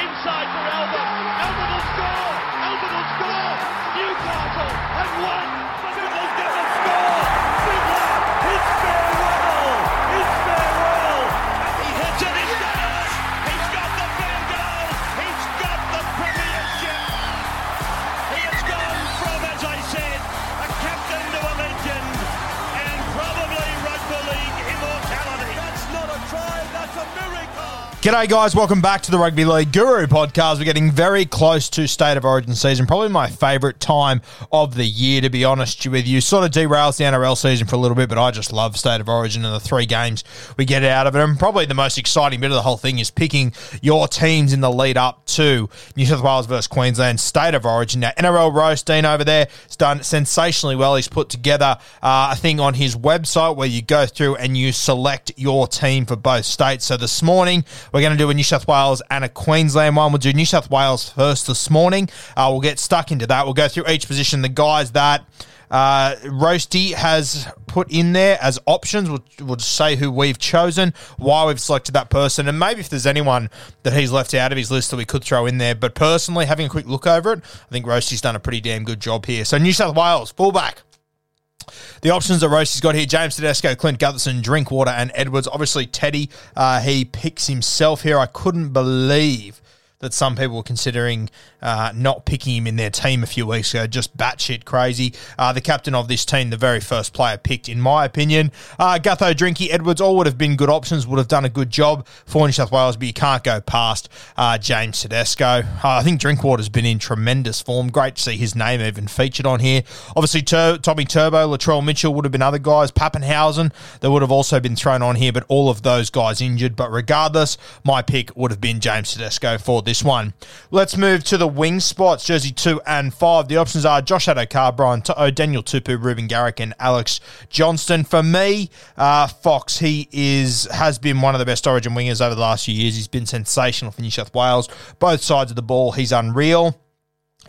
Inside for Albert. Albert will score. Albert will score. Newcastle have won. Fiddler's going to score. Fiddler, it's G'day, guys. Welcome back to the Rugby League Guru podcast. We're getting very close to State of Origin season. Probably my favourite time of the year, to be honest with you. Sort of derails the NRL season for a little bit, but I just love State of Origin and the three games we get out of it. And probably the most exciting bit of the whole thing is picking your teams in the lead up to New South Wales versus Queensland State of Origin. Now, NRL Roast Dean over there has done sensationally well. He's put together uh, a thing on his website where you go through and you select your team for both states. So this morning, we're going to do a New South Wales and a Queensland one. We'll do New South Wales first this morning. Uh, we'll get stuck into that. We'll go through each position. The guys that uh, Roasty has put in there as options. We'll, we'll just say who we've chosen, why we've selected that person, and maybe if there's anyone that he's left out of his list that we could throw in there. But personally, having a quick look over it, I think Roasty's done a pretty damn good job here. So New South Wales, fullback. The options that Roasty's got here James Tedesco, Clint Gutherson, Drinkwater, and Edwards. Obviously, Teddy, uh, he picks himself here. I couldn't believe that some people were considering uh, not picking him in their team a few weeks ago. Just batshit crazy. Uh, the captain of this team, the very first player picked, in my opinion. Uh, Gutho, Drinky, Edwards, all would have been good options, would have done a good job for New South Wales, but you can't go past uh, James Tedesco. Uh, I think Drinkwater's been in tremendous form. Great to see his name even featured on here. Obviously, Tur- Tommy Turbo, Latrell Mitchell would have been other guys. Papenhuyzen, they would have also been thrown on here, but all of those guys injured. But regardless, my pick would have been James Tedesco for this one. Let's move to the wing spots, jersey two and five. The options are Josh Addo-Carr, Brian To'o, Daniel Tupou, Reuben Garrick, and Alex Johnston. For me, uh, Fox, he is has been one of the best Origin wingers over the last few years. He's been sensational for New South Wales. Both sides of the ball, he's unreal.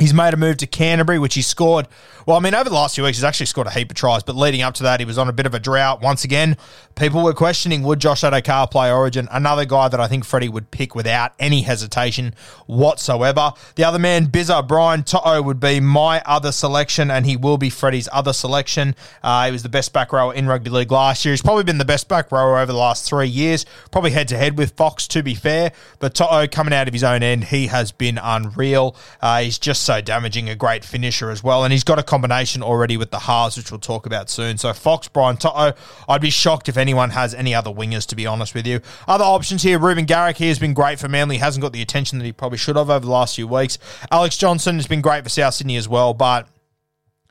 He's made a move to Canterbury, which he scored. Well, I mean, over the last few weeks, he's actually scored a heap of tries, but leading up to that, he was on a bit of a drought. Once again, people were questioning would Josh Addo-Carr play Origin? Another guy that I think Freddie would pick without any hesitation whatsoever. The other man, Bizza, Brian To'o, would be my other selection, and he will be Freddie's other selection. Uh, he was the best back rower in rugby league last year. He's probably been the best back rower over the last three years, probably head to head with Fox, to be fair. But To'o, coming out of his own end, he has been unreal. Uh, he's just damaging, a great finisher as well. And he's got a combination already with the halves, which we'll talk about soon. So Fox, Brian To'o, I'd be shocked if anyone has any other wingers, to be honest with you. Other options here, Reuben Garrick, he has been great for Manly, hasn't got the attention that he probably should have over the last few weeks. Alex Johnston has been great for South Sydney as well, but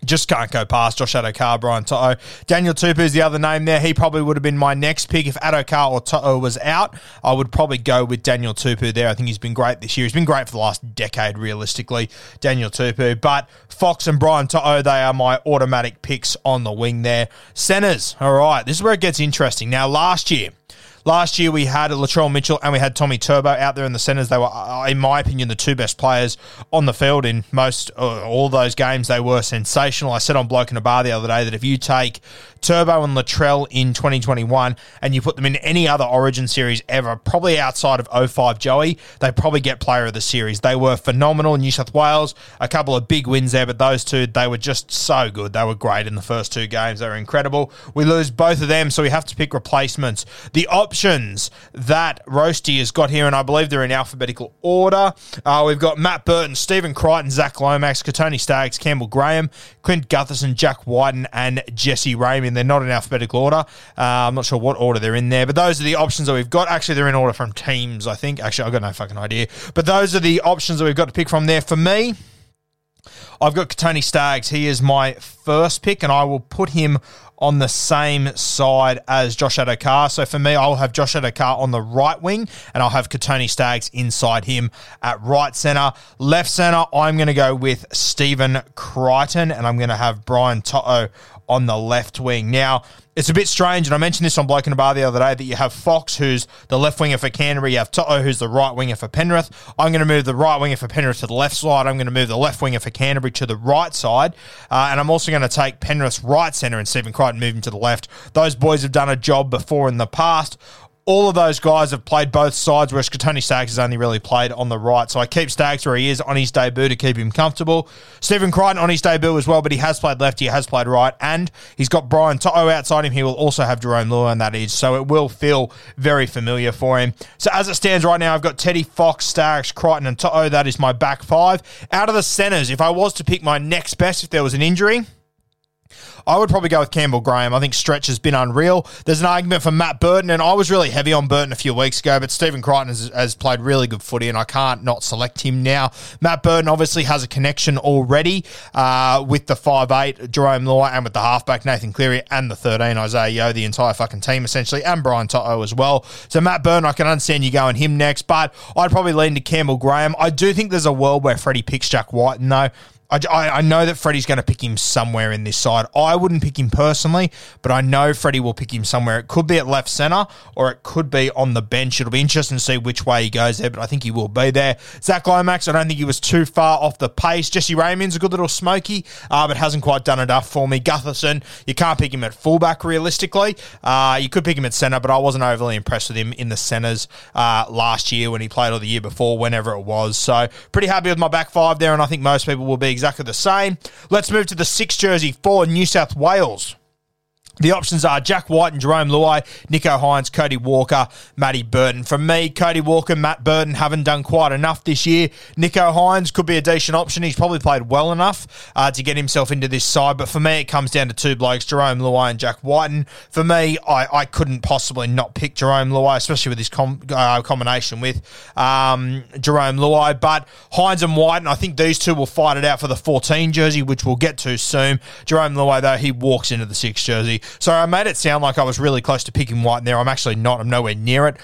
just can't go past Josh Addo-Carr, Brian To'o. Daniel Tupou is the other name there. He probably would have been my next pick. If Addo-Carr or To'o was out, I would probably go with Daniel Tupou there. I think he's been great this year. He's been great for the last decade, realistically, Daniel Tupou. But Fox and Brian To'o, they are my automatic picks on the wing there. Centers, all right, this is where it gets interesting. Now, last year, Last year we had Latrell Mitchell and we had Tommy Turbo out there in the centres. They were, uh, in my opinion, the two best players on the field in most uh, all those games. They were sensational. I said on Bloke in a Bar the other day that if you take Turbo and Latrell in 2021 and you put them in any other Origin series ever, probably outside of 05 Joey, they probably get player of the series. They were phenomenal. New South Wales, a couple of big wins there, but those two, they were just so good. They were great in the first two games. They were incredible. We lose both of them, so we have to pick replacements. The options that Roasty has got here, and I believe they're in alphabetical order. Uh, we've got Matt Burton, Stephen Crichton, Zac Lomax, Kotoni Staggs, Campbell Graham, Clint Gutherson, Jack Wighton, and Jesse Ramien. They're not in alphabetical order. Uh, I'm not sure what order they're in there, but those are the options that we've got. Actually, they're in order from teams, I think. Actually, I've got no fucking idea. But those are the options that we've got to pick from there. For me, I've got Tony Staggs. He is my first pick, and I will put him on the same side as Josh Addo-Carr. So for me, I'll have Josh Addo-Carr on the right wing, and I'll have Kotoni Staggs inside him at right centre. Left centre, I'm going to go with Stephen Crichton, and I'm going to have Brian To'o on the left wing. Now, it's a bit strange, and I mentioned this on Bloke in a Bar the other day, that you have Fox, who's the left winger for Canterbury, you have To'o, who's the right winger for Penrith. I'm going to move the right winger for Penrith to the left side. I'm going to move the left winger for Canterbury to the right side. Uh, and I'm also going to take Penrith's right centre and Stephen Crichton moving to the left. Those boys have done a job before in the past all of those guys have played both sides, whereas Tony Staggs has only really played on the right. So I keep Staggs where he is on his debut to keep him comfortable. Stephen Crichton on his debut as well, but he has played left, he has played right, and he's got Brian To'o outside him. He will also have Jarome on that edge, So it will feel very familiar for him. So as it stands right now, I've got Teddy, Fox, Staggs, Crichton, and To'o. That is my back five. Out of the centres, if I was to pick my next best if there was an injury, I would probably go with Campbell Graham. I think Stretch has been unreal. There's an argument for Matt Burton, and I was really heavy on Burton a few weeks ago, but Stephen Crichton has, has played really good footy, and I can't not select him now. Matt Burton obviously has a connection already uh, with the five eight Jarome Luai and with the halfback Nathan Cleary and the 13 Isaah Yeo, the entire fucking team essentially, and Brian To'o as well. So Matt Burton, I can understand you going him next, but I'd probably lean to Campbell Graham. I do think there's a world where Freddie picks Jack Wighton, though. I, I, know that Freddie's going to pick him somewhere in this side. I wouldn't pick him personally, but I know Freddie will pick him somewhere. It could be at left centre or it could be on the bench. It'll be interesting to see which way he goes there, but I think he will be there. Zac Lomax, I don't think he was too far off the pace. Jesse Ramien's a good little smoky, uh, but hasn't quite done enough for me. Gutherson, you can't pick him at fullback realistically. Uh, you could pick him at centre, but I wasn't overly impressed with him in the centres uh, last year when he played or the year before, whenever it was. So pretty happy with my back five there, and I think most people will be exactly the same. Let's move to the six jersey for New South Wales. The options are Jack White and Jarome Luai, Nicho Hynes, Cody Walker, Matty Burton. From me, Cody Walker, Matt Burton haven't done quite enough this year. Nicho Hynes could be a decent option. He's probably played well enough uh, to get himself into this side. But for me, it comes down to two blokes, Jarome Luai and Jack Wighton. For me, I, I couldn't possibly not pick Jarome Luai, especially with his com- uh, combination with um, Jarome Luai. But Hynes and Wighton, I think these two will fight it out for the 14 jersey, which we'll get to soon. Jarome Luai, though, he walks into the 6 jersey. So I made it sound like I was really close to picking Wighton there. I'm actually not. I'm nowhere near it.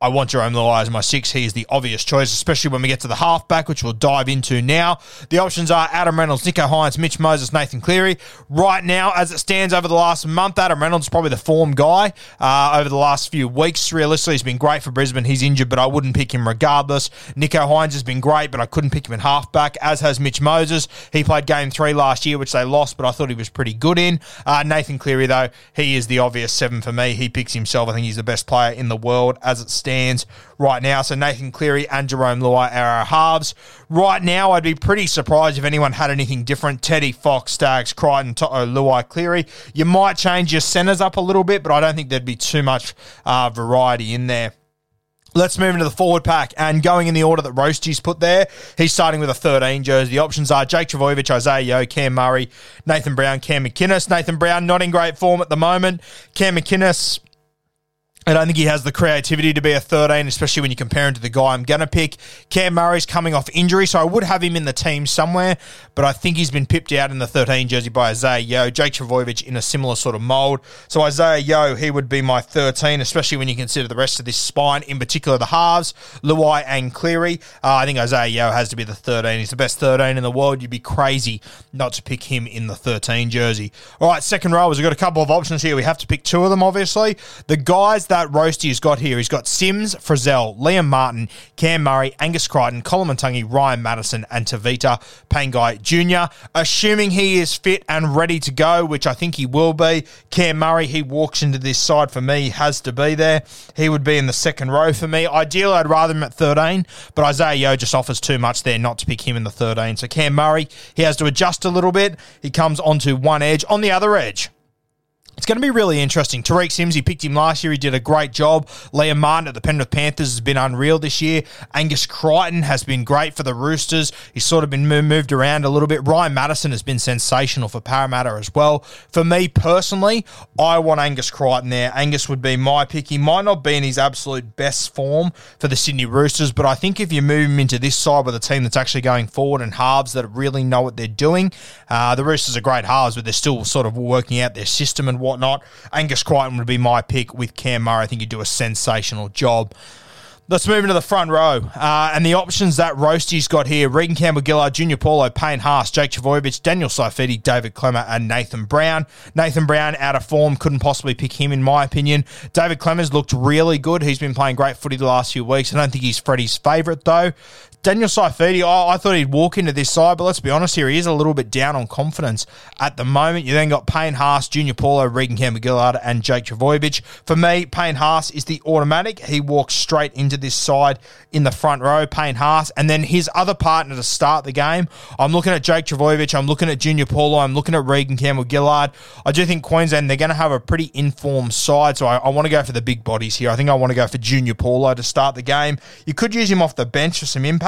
I want Jarome Luai as my six. He is the obvious choice, especially when we get to the halfback, which we'll dive into now. The options are Adam Reynolds, Nicho Hynes, Mitch Moses, Nathan Cleary. Right now, as it stands over the last month, Adam Reynolds is probably the form guy uh, over the last few weeks. Realistically, he's been great for Brisbane. He's injured, but I wouldn't pick him regardless. Nicho Hynes has been great, but I couldn't pick him in halfback, as has Mitch Moses. He played game three last year, which they lost, but I thought he was pretty good in. Uh, Nathan Cleary, though, he is the obvious seven for me. He picks himself. I think he's the best player in the world as it stands right now. So Nathan Cleary and Jarome Luai are our halves. Right now, I'd be pretty surprised if anyone had anything different. Teddy, Fox, Staggs, Crichton, To'o, Luai, Cleary. You might change your centres up a little bit, but I don't think there'd be too much uh, variety in there. Let's move into the forward pack and going in the order that Roasty's put there. He's starting with a 13 jersey. The options are Jake Trbojevic, Isaah Yeo, Cam Murray, Nathan Brown, Cam McInnes. Nathan Brown not in great form at the moment. Cam McInnes I don't think he has the creativity to be a 13, especially when you compare him to the guy I'm going to pick. Cam Murray's coming off injury, so I would have him in the team somewhere, but I think he's been pipped out in the 13 jersey by Isaah Yeo. Jake Trbojevic in a similar sort of mould. So Isaah Yeo, he would be my 13, especially when you consider the rest of this spine, in particular the halves, Luai and Cleary. Uh, I think Isaah Yeo has to be the 13. He's the best 13 in the world. You'd be crazy not to pick him in the 13 jersey. All right, second row, we've got a couple of options here. We have to pick two of them, obviously. The guys that that has got here, he's got Sims, Frizell, Liam Martin, Cam Murray, Angus Crichton, Colin Muntungi, Ryan Matterson, and Tevita Pangai Jr. Assuming he is fit and ready to go, which I think he will be. Cam Murray, he walks into this side for me, has to be there. He would be in the second row for me. Ideally, I'd rather him at 13, but Isaah Yeo just offers too much there not to pick him in the 13. So Cam Murray, he has to adjust a little bit. He comes onto one edge. On the other edge, it's going to be really interesting. Tariq Sims, he picked him last year. He did a great job. Liam Martin at the Penrith Panthers has been unreal this year. Angus Crichton has been great for the Roosters. He's sort of been moved around a little bit. Ryan Matterson has been sensational for Parramatta as well. For me personally, I want Angus Crichton there. Angus would be my pick. He might not be in his absolute best form for the Sydney Roosters, but I think if you move him into this side with a team that's actually going forward and halves that really know what they're doing, uh, the Roosters are great halves, but they're still sort of working out their system and whatnot. Angus Crichton would be my pick with Cam Murray. I think he'd do a sensational job. Let's move into the front row. Uh, and the options that Roasty's got here Reagan Campbell-Gillard, Junior Paulo, Payne Haas, Jake Trbojevic, Daniel Saifiti, David Klemmer, and Nathan Brown. Nathan Brown out of form, couldn't possibly pick him in my opinion. David Klemmer's looked really good. He's been playing great footy the last few weeks. I don't think he's Freddie's favourite though. Daniel Saifiti, oh, I thought he'd walk into this side, but let's be honest here, he is a little bit down on confidence at the moment. You then got Payne Haas, Junior Paulo, Reagan Campbell-Gillard, and Jake Trbojevic. For me, Payne Haas is the automatic. He walks straight into this side in the front row, Payne Haas, and then his other partner to start the game. I'm looking at Jake Trbojevic, I'm looking at Junior Paulo, I'm looking at Reagan Campbell-Gillard. I do think Queensland, they're going to have a pretty informed side, so I, I want to go for the big bodies here. I think I want to go for Junior Paulo to start the game. You could use him off the bench for some impact.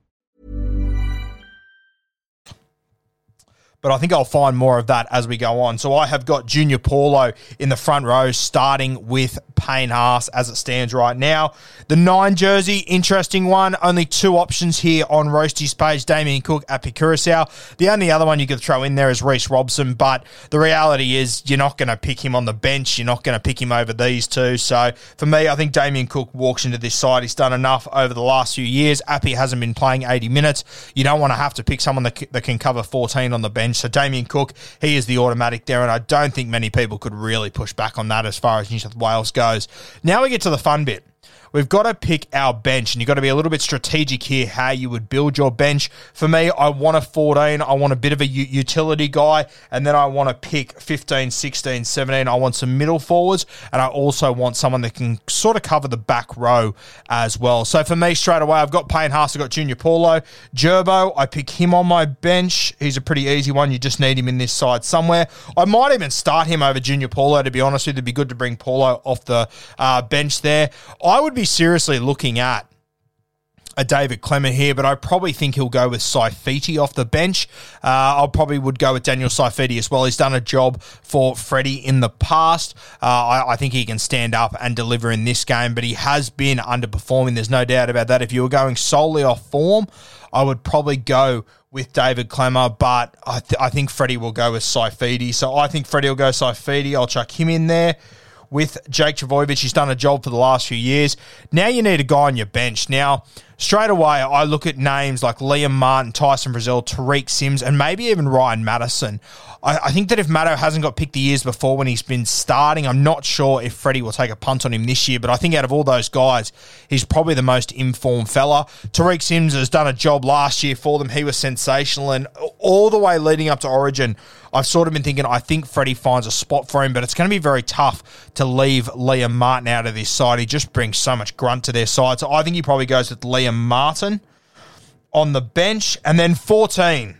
But I think I'll find more of that as we go on. So I have got Junior Paulo in the front row, starting with Payne Haas as it stands right now. The nine jersey, interesting one. Only two options here on Roasty's page Damien Cook Api Koroisau. The only other one you could throw in there is Reece Robson, but the reality is you're not going to pick him on the bench. You're not going to pick him over these two. So for me, I think Damien Cook walks into this side. He's done enough over the last few years. Appy hasn't been playing 80 minutes. You don't want to have to pick someone that, that can cover 14 on the bench. So Damien Cook, he is the automatic there, and I don't think many people could really push back on that as far as New South Wales goes. Now we get to the fun bit we've got to pick our bench, and you've got to be a little bit strategic here how you would build your bench. For me, I want a 14. I want a bit of a utility guy, and then I want to pick 15, 16, 17. I want some middle forwards, and I also want someone that can sort of cover the back row as well. So for me, straight away, I've got Payne Haas, I've got Junior Paulo. Gerbo, I pick him on my bench. He's a pretty easy one. You just need him in this side somewhere. I might even start him over Junior Paulo, to be honest with you. It'd be good to bring Paulo off the uh, bench there. I would be seriously looking at a David Klemmer here, but I probably think he'll go with Saifiti off the bench. Uh, I probably would go with Daniel Saifiti as well. He's done a job for Freddie in the past. Uh, I, I, think he can stand up and deliver in this game, but he has been underperforming. There's no doubt about that. If you were going solely off form, I would probably go with David Klemmer, but I, th- I think Freddie will go with Saifiti. So I think Freddie will go Saifiti. I'll chuck him in there with Jake Trbojevic. He's done a job for the last few years. Now you need a guy on your bench. Now, straight away, I look at names like Liam Martin, Tyson Frizell, Tariq Sims, and maybe even Ryan Matterson. I, I, think that if Matto hasn't got picked the years before when he's been starting, I'm not sure if Freddie will take a punt on him this year. But I think out of all those guys, he's probably the most informed fella. Tariq Sims has done a job last year for them. He was sensational. And all the way leading up to Origin, I've sort of been thinking, I think Freddie finds a spot for him, but it's going to be very tough to leave Liam Martin out of this side. He just brings so much grunt to their side. So I think he probably goes with Liam Martin on the bench. And then 14.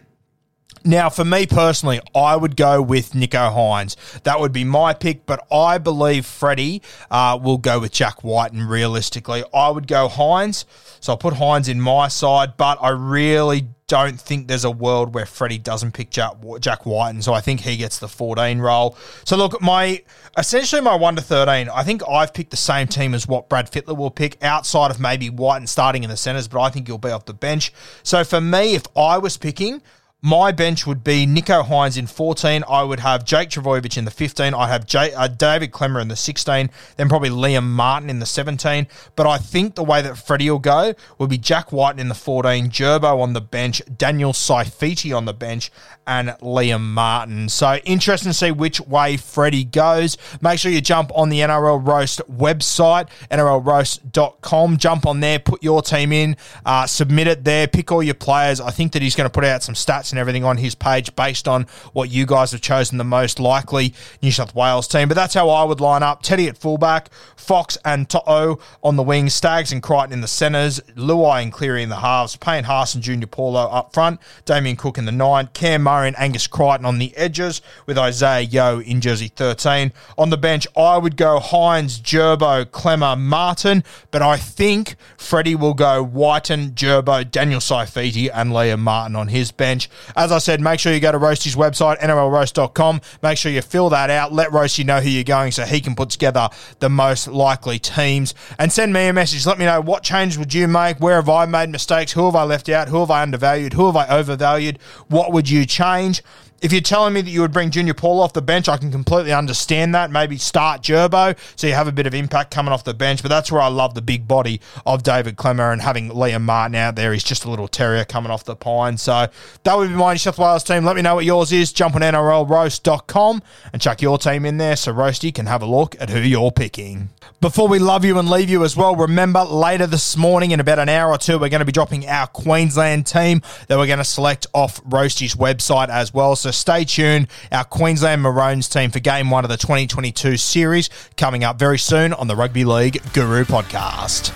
Now, for me personally, I would go with Nicho Hynes. That would be my pick, but I believe Freddie uh, will go with Jack Wighton. And realistically, I would go Hynes. So I'll put Hynes in my side, but I really don't think there's a world where Freddie doesn't pick Jack, Jack Wighton, and so I think he gets the 14 role. So look, my essentially my 1 to 13, I think I've picked the same team as what Brad Fittler will pick, outside of maybe White and starting in the centres, but I think he'll be off the bench. So for me, if I was picking, my bench would be Nicho Hynes in 14. I would have Jake Trbojevic in the 15. I'd have Jay, uh, David Klemmer in the 16. Then probably Liam Martin in the 17. But I think the way that Freddie will go will be Jack Wighton in the 14, Gerbo on the bench, Daniel Saifiti on the bench, and Liam Martin. So interesting to see which way Freddie goes. Make sure you jump on the NRL Roast website, nrlroast.com. Jump on there, put your team in, uh, submit it there, pick all your players. I think that he's going to put out some stats and everything on his page based on what you guys have chosen the most likely New South Wales team. But that's how I would line up Teddy at fullback, Fox and To'o on the wings, Staggs and Crichton in the centres, Luai and Cleary in the halves, Payne Haas and Junior Paulo up front, Damien Cook in the nine, Cam Murray and Angus Crichton on the edges with Isaah Yeo in jersey 13. On the bench, I would go Hynes, Gerbo, Klemmer, Martin, but I think Freddie will go Wighton, Gerbo, Daniel Saifiti, and Liam Martin on his bench. As I said, make sure you go to Roasty's website, nrlroast.com. Make sure you fill that out. Let Roasty know who you're going so he can put together the most likely teams. And send me a message. Let me know what changes would you make? Where have I made mistakes? Who have I left out? Who have I undervalued? Who have I overvalued? What would you change? If you're telling me that you would bring Junior Paul off the bench, I can completely understand that. Maybe start Gerbo so you have a bit of impact coming off the bench. But that's where I love the big body of David Klemmer and having Liam Martin out there. He's just a little terrier coming off the pine. So that would be my New South Wales team. Let me know what yours is. Jump on NRLroast.com and chuck your team in there so Roasty can have a look at who you're picking. Before we love you and leave you as well, remember later this morning in about an hour or two, we're going to be dropping our Queensland team that we're going to select off Roasty's website as well. Stay tuned. Our Queensland Maroons team for game one of the 2022 series coming up very soon on the Rugby League Guru podcast.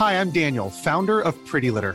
Hi, I'm Daniel, founder of Pretty Litter.